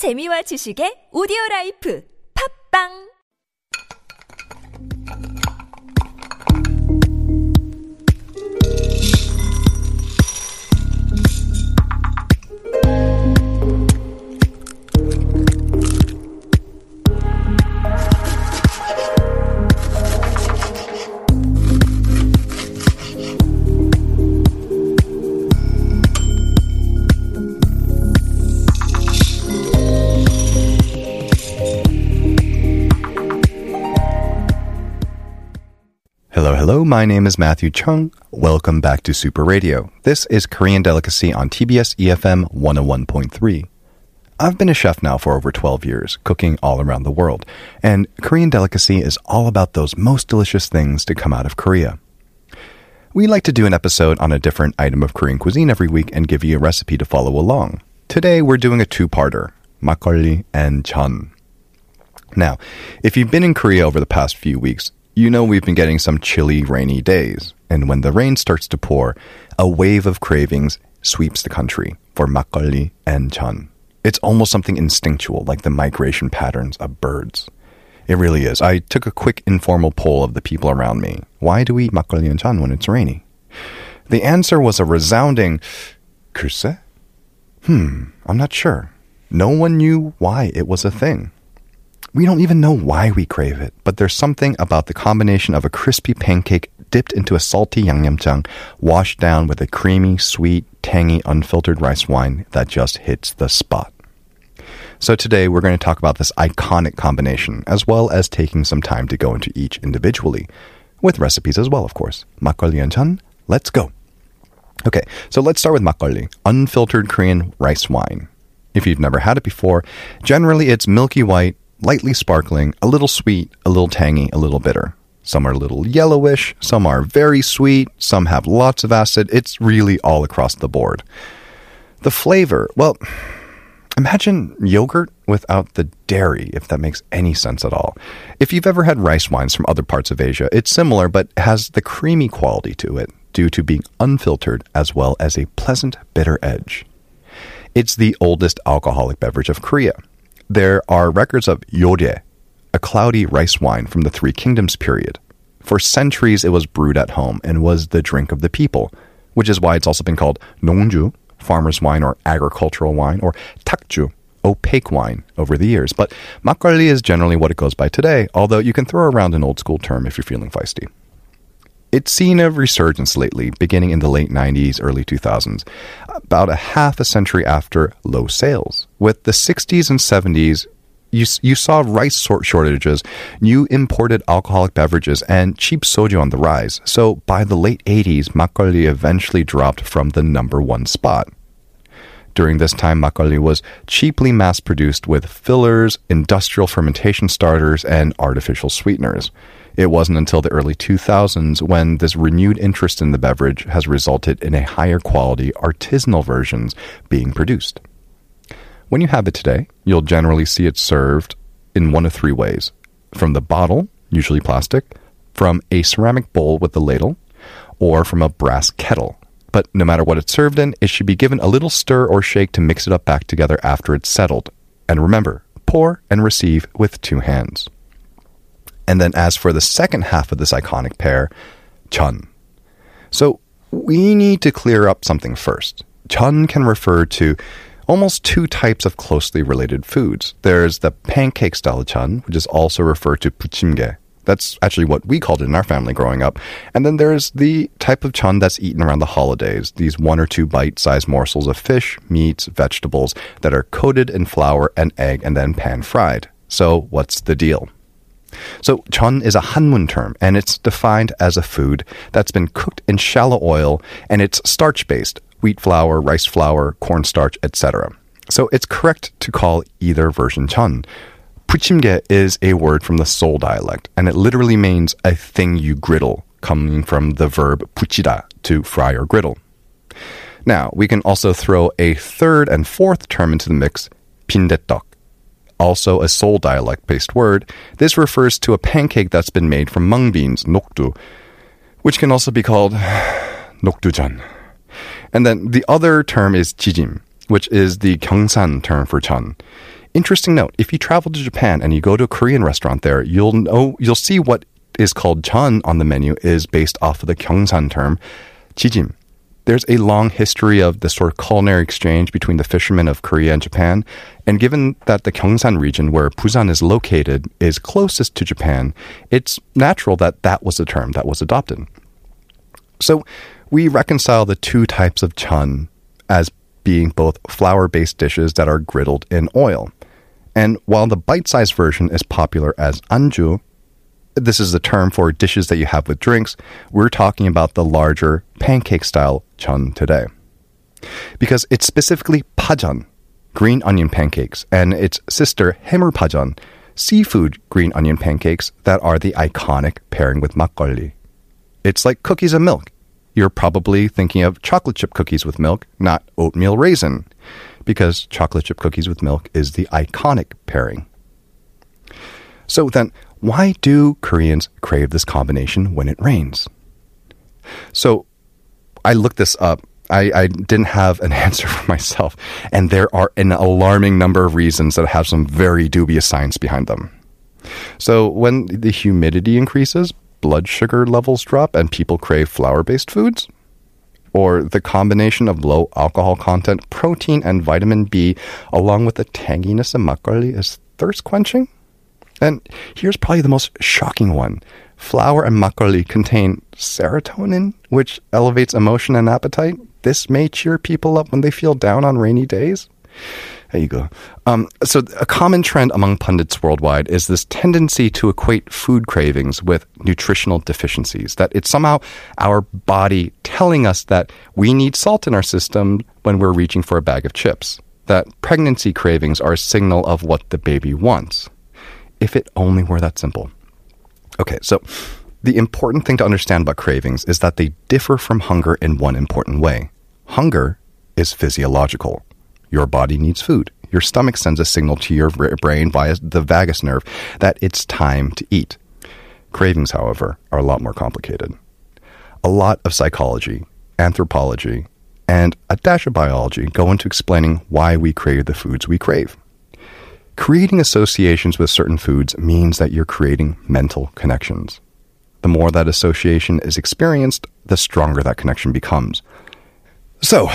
재미와 지식의 오디오 라이프. 팝빵 Hello. My name is Matthew Chung. Welcome back to Super Radio. This is Korean Delicacy on TBS EFM 101.3. I've been a chef now for over 12 years, cooking all around the world. And Korean Delicacy is all about those most delicious things to come out of Korea. We like to do an episode on a different item of Korean cuisine every week and give you a recipe to follow along. Today, we're doing a two-parter, makgeolli and chun. Now, if you've been in Korea over the past few weeks, you know we've been getting some chilly, rainy days. And when the rain starts to pour, a wave of cravings sweeps the country for makgeolli and chun. It's almost something instinctual, like the migration patterns of birds. It really is. I took a quick informal poll of the people around me. Why do we eat makgeolli and chun when it's rainy? The answer was a resounding, 글쎄? Hmm, I'm not sure. No one knew why it was a thing. We don't even know why we crave it, but there's something about the combination of a crispy pancake dipped into a salty yangnyeomjang, washed down with a creamy, sweet, tangy, unfiltered rice wine that just hits the spot. So today we're going to talk about this iconic combination, as well as taking some time to go into each individually, with recipes as well, of course. Makgeolli chan, let's go. Okay, so let's start with makgeolli, unfiltered Korean rice wine. If you've never had it before, generally it's milky white, lightly sparkling, a little sweet, a little tangy, a little bitter. Some are a little yellowish, some are very sweet, some have lots of acid. It's really all across the board. The flavor, well, imagine yogurt without the dairy, if that makes any sense at all. If you've ever had rice wines from other parts of Asia, it's similar but has the creamy quality to it due to being unfiltered as well as a pleasant bitter edge. It's the oldest alcoholic beverage of Korea. There are records of yode, a cloudy rice wine from the Three Kingdoms period. For centuries, it was brewed at home and was the drink of the people, which is why it's also been called nongju, farmer's wine or agricultural wine, or takju, opaque wine, over the years. But makgeolli is generally what it goes by today, although you can throw around an old school term if you're feeling feisty. It's seen a resurgence lately, beginning in the late 90s, early 2000s, about a half a century after low sales. With the 60s and 70s, you, you saw rice sort shortages, new imported alcoholic beverages, and cheap soju on the rise. So by the late 80s, makgeolli eventually dropped from the number one spot. During this time, makgeolli was cheaply mass produced with fillers, industrial fermentation starters, and artificial sweeteners. It wasn't until the early 2000s when this renewed interest in the beverage has resulted in a higher quality artisanal versions being produced. When you have it today, you'll generally see it served in one of three ways from the bottle, usually plastic, from a ceramic bowl with a ladle, or from a brass kettle. But no matter what it's served in, it should be given a little stir or shake to mix it up back together after it's settled. And remember, pour and receive with two hands. And then as for the second half of this iconic pair, chun. So we need to clear up something first. Chun can refer to almost two types of closely related foods. There's the pancake style chun, which is also referred to puchimge. That's actually what we called it in our family growing up. And then there's the type of chun that's eaten around the holidays, these one or two bite sized morsels of fish, meats, vegetables that are coated in flour and egg and then pan fried. So what's the deal? So, chun is a Hanmun term, and it's defined as a food that's been cooked in shallow oil, and it's starch based wheat flour, rice flour, cornstarch, etc. So, it's correct to call either version chun. Puchimge is a word from the Seoul dialect, and it literally means a thing you griddle, coming from the verb puchida, to fry or griddle. Now, we can also throw a third and fourth term into the mix, pindetok also a Seoul dialect based word, this refers to a pancake that's been made from mung beans, nokdu, which can also be called nokdujan. And then the other term is jijim, which is the Gyeongsang term for chun. Interesting note: if you travel to Japan and you go to a Korean restaurant there, you'll know you'll see what is called chun on the menu is based off of the Gyeongsang term jijim. There's a long history of this sort of culinary exchange between the fishermen of Korea and Japan, and given that the Gyeongsang region where Busan is located is closest to Japan, it's natural that that was the term that was adopted. So we reconcile the two types of chun as being both flour based dishes that are griddled in oil. And while the bite sized version is popular as anju, this is the term for dishes that you have with drinks, we're talking about the larger pancake style chun today. Because it's specifically pajan, green onion pancakes, and its sister pajan, seafood green onion pancakes that are the iconic pairing with makgeolli. It's like cookies and milk. You're probably thinking of chocolate chip cookies with milk, not oatmeal raisin, because chocolate chip cookies with milk is the iconic pairing. So then, why do Koreans crave this combination when it rains? So I looked this up. I, I, didn't have an answer for myself, and there are an alarming number of reasons that have some very dubious science behind them. So, when the humidity increases, blood sugar levels drop and people crave flour based foods? Or the combination of low alcohol content, protein, and vitamin B, along with the tanginess of makgeolli, is thirst quenching? And here's probably the most shocking one. Flour and makgeolli contain serotonin, which elevates emotion and appetite. This may cheer people up when they feel down on rainy days. There you go. Um, so, a common trend among pundits worldwide is this tendency to equate food cravings with nutritional deficiencies. That it's somehow our body telling us that we need salt in our system when we're reaching for a bag of chips. That pregnancy cravings are a signal of what the baby wants. If it only were that simple. Okay, so the important thing to understand about cravings is that they differ from hunger in one important way. Hunger is physiological. Your body needs food. Your stomach sends a signal to your brain via the vagus nerve that it's time to eat. Cravings, however, are a lot more complicated. A lot of psychology, anthropology, and a dash of biology go into explaining why we crave the foods we crave. Creating associations with certain foods means that you're creating mental connections. The more that association is experienced, the stronger that connection becomes. So,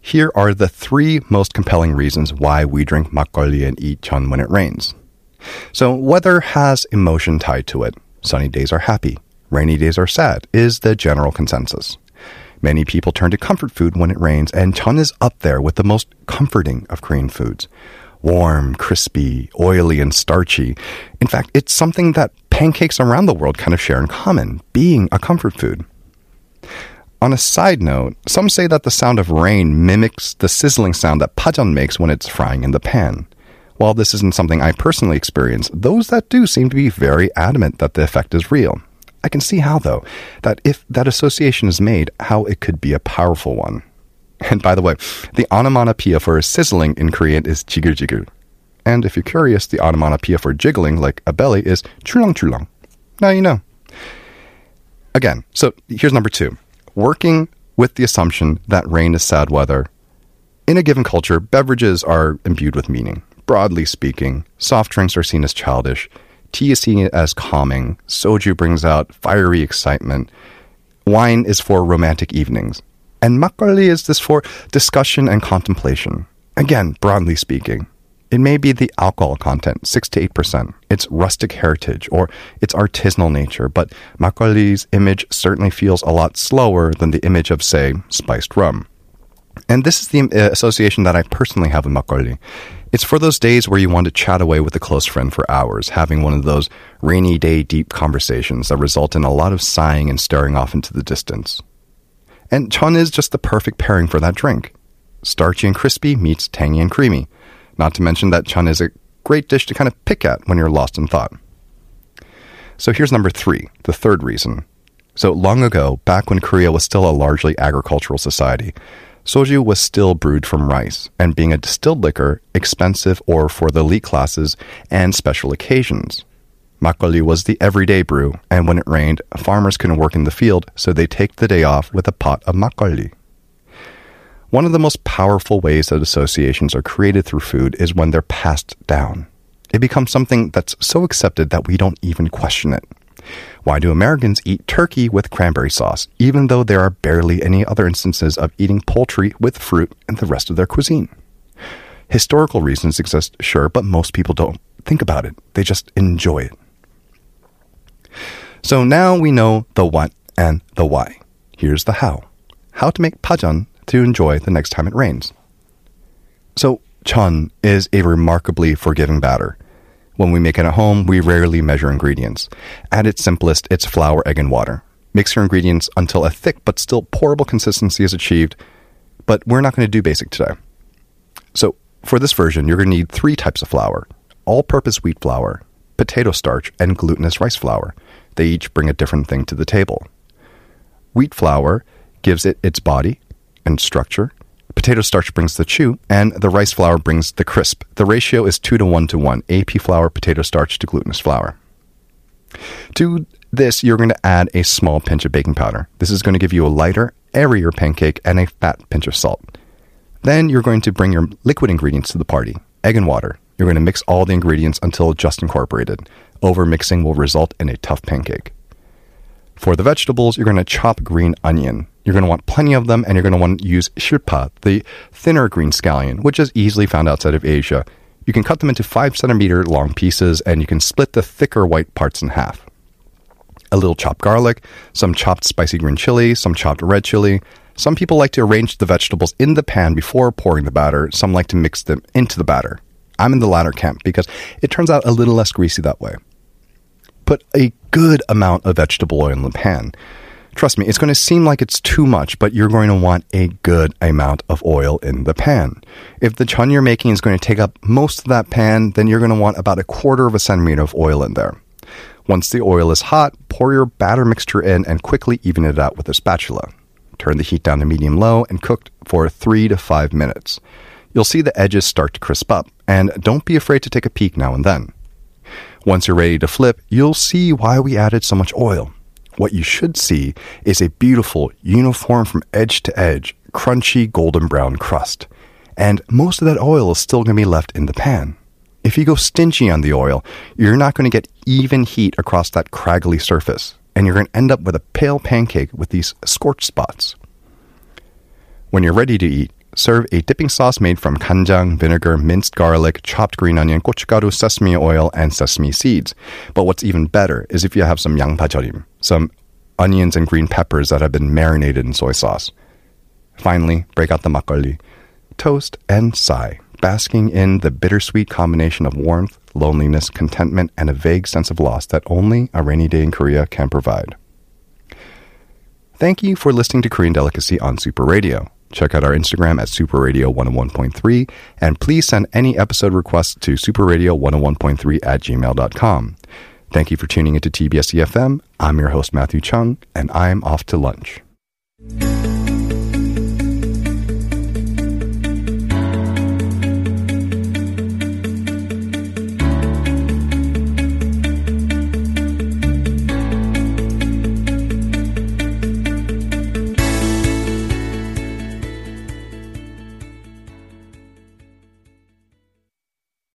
here are the three most compelling reasons why we drink makgeolli and eat chun when it rains. So, weather has emotion tied to it. Sunny days are happy, rainy days are sad, is the general consensus. Many people turn to comfort food when it rains, and chun is up there with the most comforting of Korean foods. Warm, crispy, oily, and starchy. In fact, it's something that pancakes around the world kind of share in common, being a comfort food. On a side note, some say that the sound of rain mimics the sizzling sound that pajan makes when it's frying in the pan. While this isn't something I personally experience, those that do seem to be very adamant that the effect is real. I can see how, though, that if that association is made, how it could be a powerful one. And by the way, the onomatopoeia for sizzling in Korean is jigul And if you're curious, the onomatopoeia for jiggling, like a belly, is chulong chulong. Now you know. Again, so here's number two working with the assumption that rain is sad weather. In a given culture, beverages are imbued with meaning. Broadly speaking, soft drinks are seen as childish, tea is seen as calming, soju brings out fiery excitement, wine is for romantic evenings, and makgeolli is this for discussion and contemplation. Again, broadly speaking. It may be the alcohol content, 6 to 8%, its rustic heritage, or its artisanal nature, but makgeolli's image certainly feels a lot slower than the image of, say, spiced rum. And this is the uh, association that I personally have with makgeolli. It's for those days where you want to chat away with a close friend for hours, having one of those rainy day deep conversations that result in a lot of sighing and staring off into the distance. And chun is just the perfect pairing for that drink. Starchy and crispy meets tangy and creamy. Not to mention that chun is a great dish to kind of pick at when you're lost in thought. So here's number three, the third reason. So long ago, back when Korea was still a largely agricultural society, soju was still brewed from rice, and being a distilled liquor, expensive or for the elite classes and special occasions. Makgeolli was the everyday brew, and when it rained, farmers couldn't work in the field, so they take the day off with a pot of makgeolli. One of the most powerful ways that associations are created through food is when they're passed down. It becomes something that's so accepted that we don't even question it. Why do Americans eat turkey with cranberry sauce, even though there are barely any other instances of eating poultry with fruit in the rest of their cuisine? Historical reasons exist, sure, but most people don't think about it. They just enjoy it. So now we know the what and the why. Here's the how. How to make pajan to enjoy the next time it rains. So, chun is a remarkably forgiving batter. When we make it at home, we rarely measure ingredients. At its simplest, it's flour, egg, and water. Mix your ingredients until a thick but still pourable consistency is achieved, but we're not going to do basic today. So, for this version, you're going to need three types of flour all purpose wheat flour, potato starch, and glutinous rice flour. They each bring a different thing to the table. Wheat flour gives it its body and structure. Potato starch brings the chew, and the rice flour brings the crisp. The ratio is 2 to 1 to 1 AP flour, potato starch to glutinous flour. To this, you're going to add a small pinch of baking powder. This is going to give you a lighter, airier pancake and a fat pinch of salt. Then you're going to bring your liquid ingredients to the party egg and water. You're going to mix all the ingredients until just incorporated. Overmixing will result in a tough pancake. For the vegetables, you're going to chop green onion. You're going to want plenty of them, and you're going to want to use shilpa, the thinner green scallion, which is easily found outside of Asia. You can cut them into 5 centimeter long pieces, and you can split the thicker white parts in half. A little chopped garlic, some chopped spicy green chili, some chopped red chili. Some people like to arrange the vegetables in the pan before pouring the batter, some like to mix them into the batter. I'm in the latter camp because it turns out a little less greasy that way. Put a good amount of vegetable oil in the pan. Trust me, it's going to seem like it's too much, but you're going to want a good amount of oil in the pan. If the chun you're making is going to take up most of that pan, then you're going to want about a quarter of a centimeter of oil in there. Once the oil is hot, pour your batter mixture in and quickly even it out with a spatula. Turn the heat down to medium low and cook for three to five minutes you'll see the edges start to crisp up, and don't be afraid to take a peek now and then. Once you're ready to flip, you'll see why we added so much oil. What you should see is a beautiful, uniform from edge to edge, crunchy golden brown crust. And most of that oil is still going to be left in the pan. If you go stingy on the oil, you're not going to get even heat across that craggly surface, and you're going to end up with a pale pancake with these scorched spots. When you're ready to eat, Serve a dipping sauce made from kanjang, vinegar, minced garlic, chopped green onion, gochugaru, sesame oil, and sesame seeds. But what's even better is if you have some yangpajeorim, some onions and green peppers that have been marinated in soy sauce. Finally, break out the makgeolli. Toast and sigh, basking in the bittersweet combination of warmth, loneliness, contentment, and a vague sense of loss that only a rainy day in Korea can provide. Thank you for listening to Korean Delicacy on Super Radio. Check out our Instagram at superradio101.3 and please send any episode requests to superradio101.3 at gmail.com. Thank you for tuning into TBS EFM. I'm your host, Matthew Chung, and I'm off to lunch.